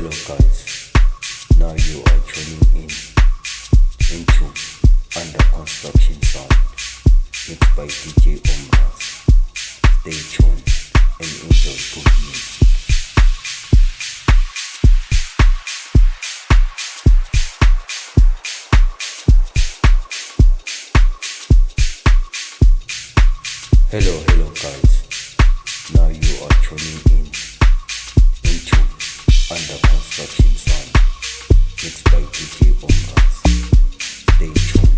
hello guys. Now you are tuning in into Under Construction Sound mixed by DJ Omras. Stay tuned and enjoy good music. Hello, hello guys. Now you are tuning in Under Construction Sound mixed by DJ Omras. Stay tuned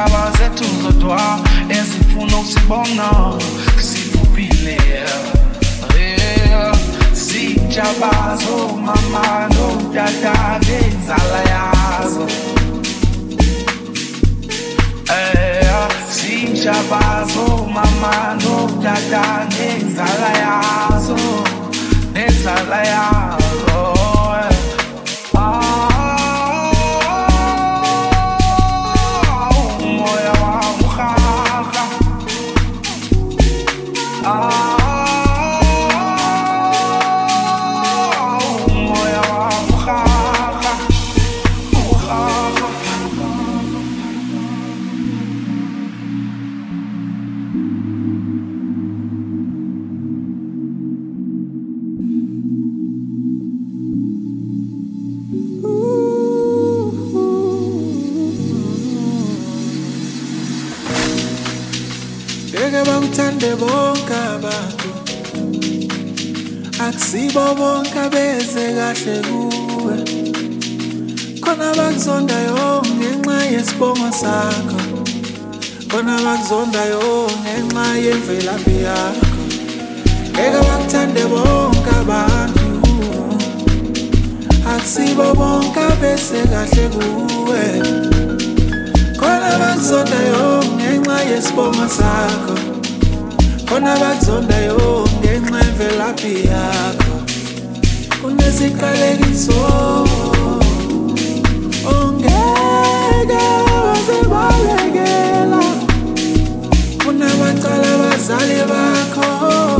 izontshaba zethu zodwa ezifuna usibona sibhubhile Eh, zintshaba zomama nodada nenzala yazo. Eh, zintshaba zomama nodada nenzala yazo. Nenzala yazo. Ah, bakuthande bonke abantu Akusibo bonke abeze kahle kuwe. Khona abakuzondayo ngenxa yesibongo sakho. Khona abakuzondayo ngenxa yemvelaphi yakho. Ngeke bakuthande bonke abantu Akusibo bonke abeze kahle kuwe. Khona abakuzondayo ngenxa yesibongo sakho khona abakuzondayo ngenxa emvelaphi yakho. Kunesiqalekiso. Ongeke wazebalekela kunabacala abazali bakho.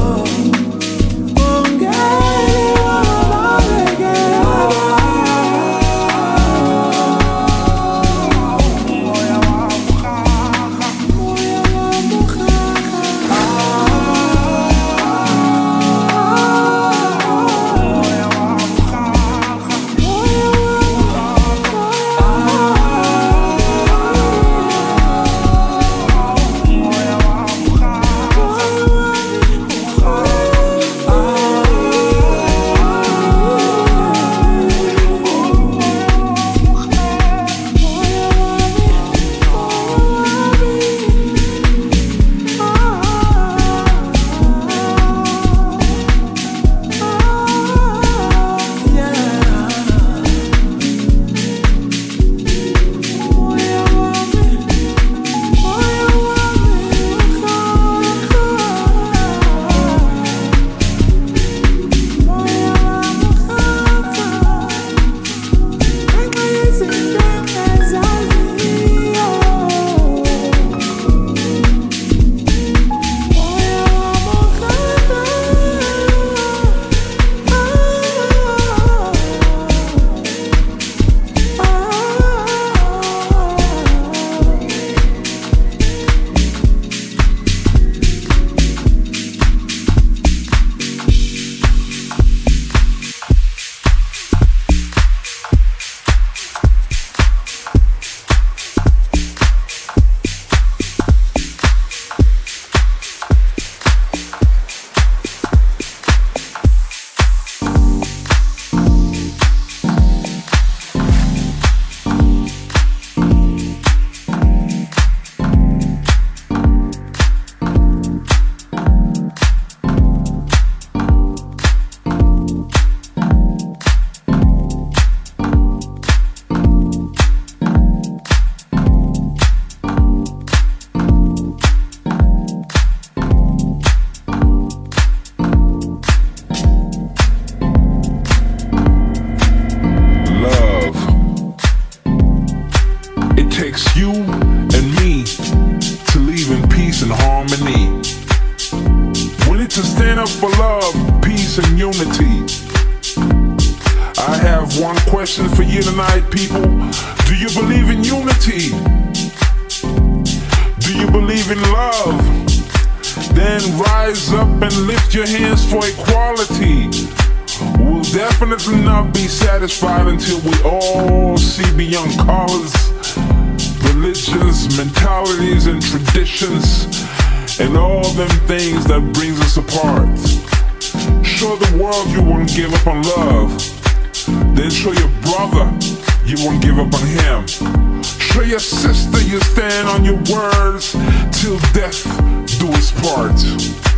And all them things that brings us apart. Show the world you won't give up on love. Then show your brother you won't give up on him. Show your sister you stand on your words till death do us part.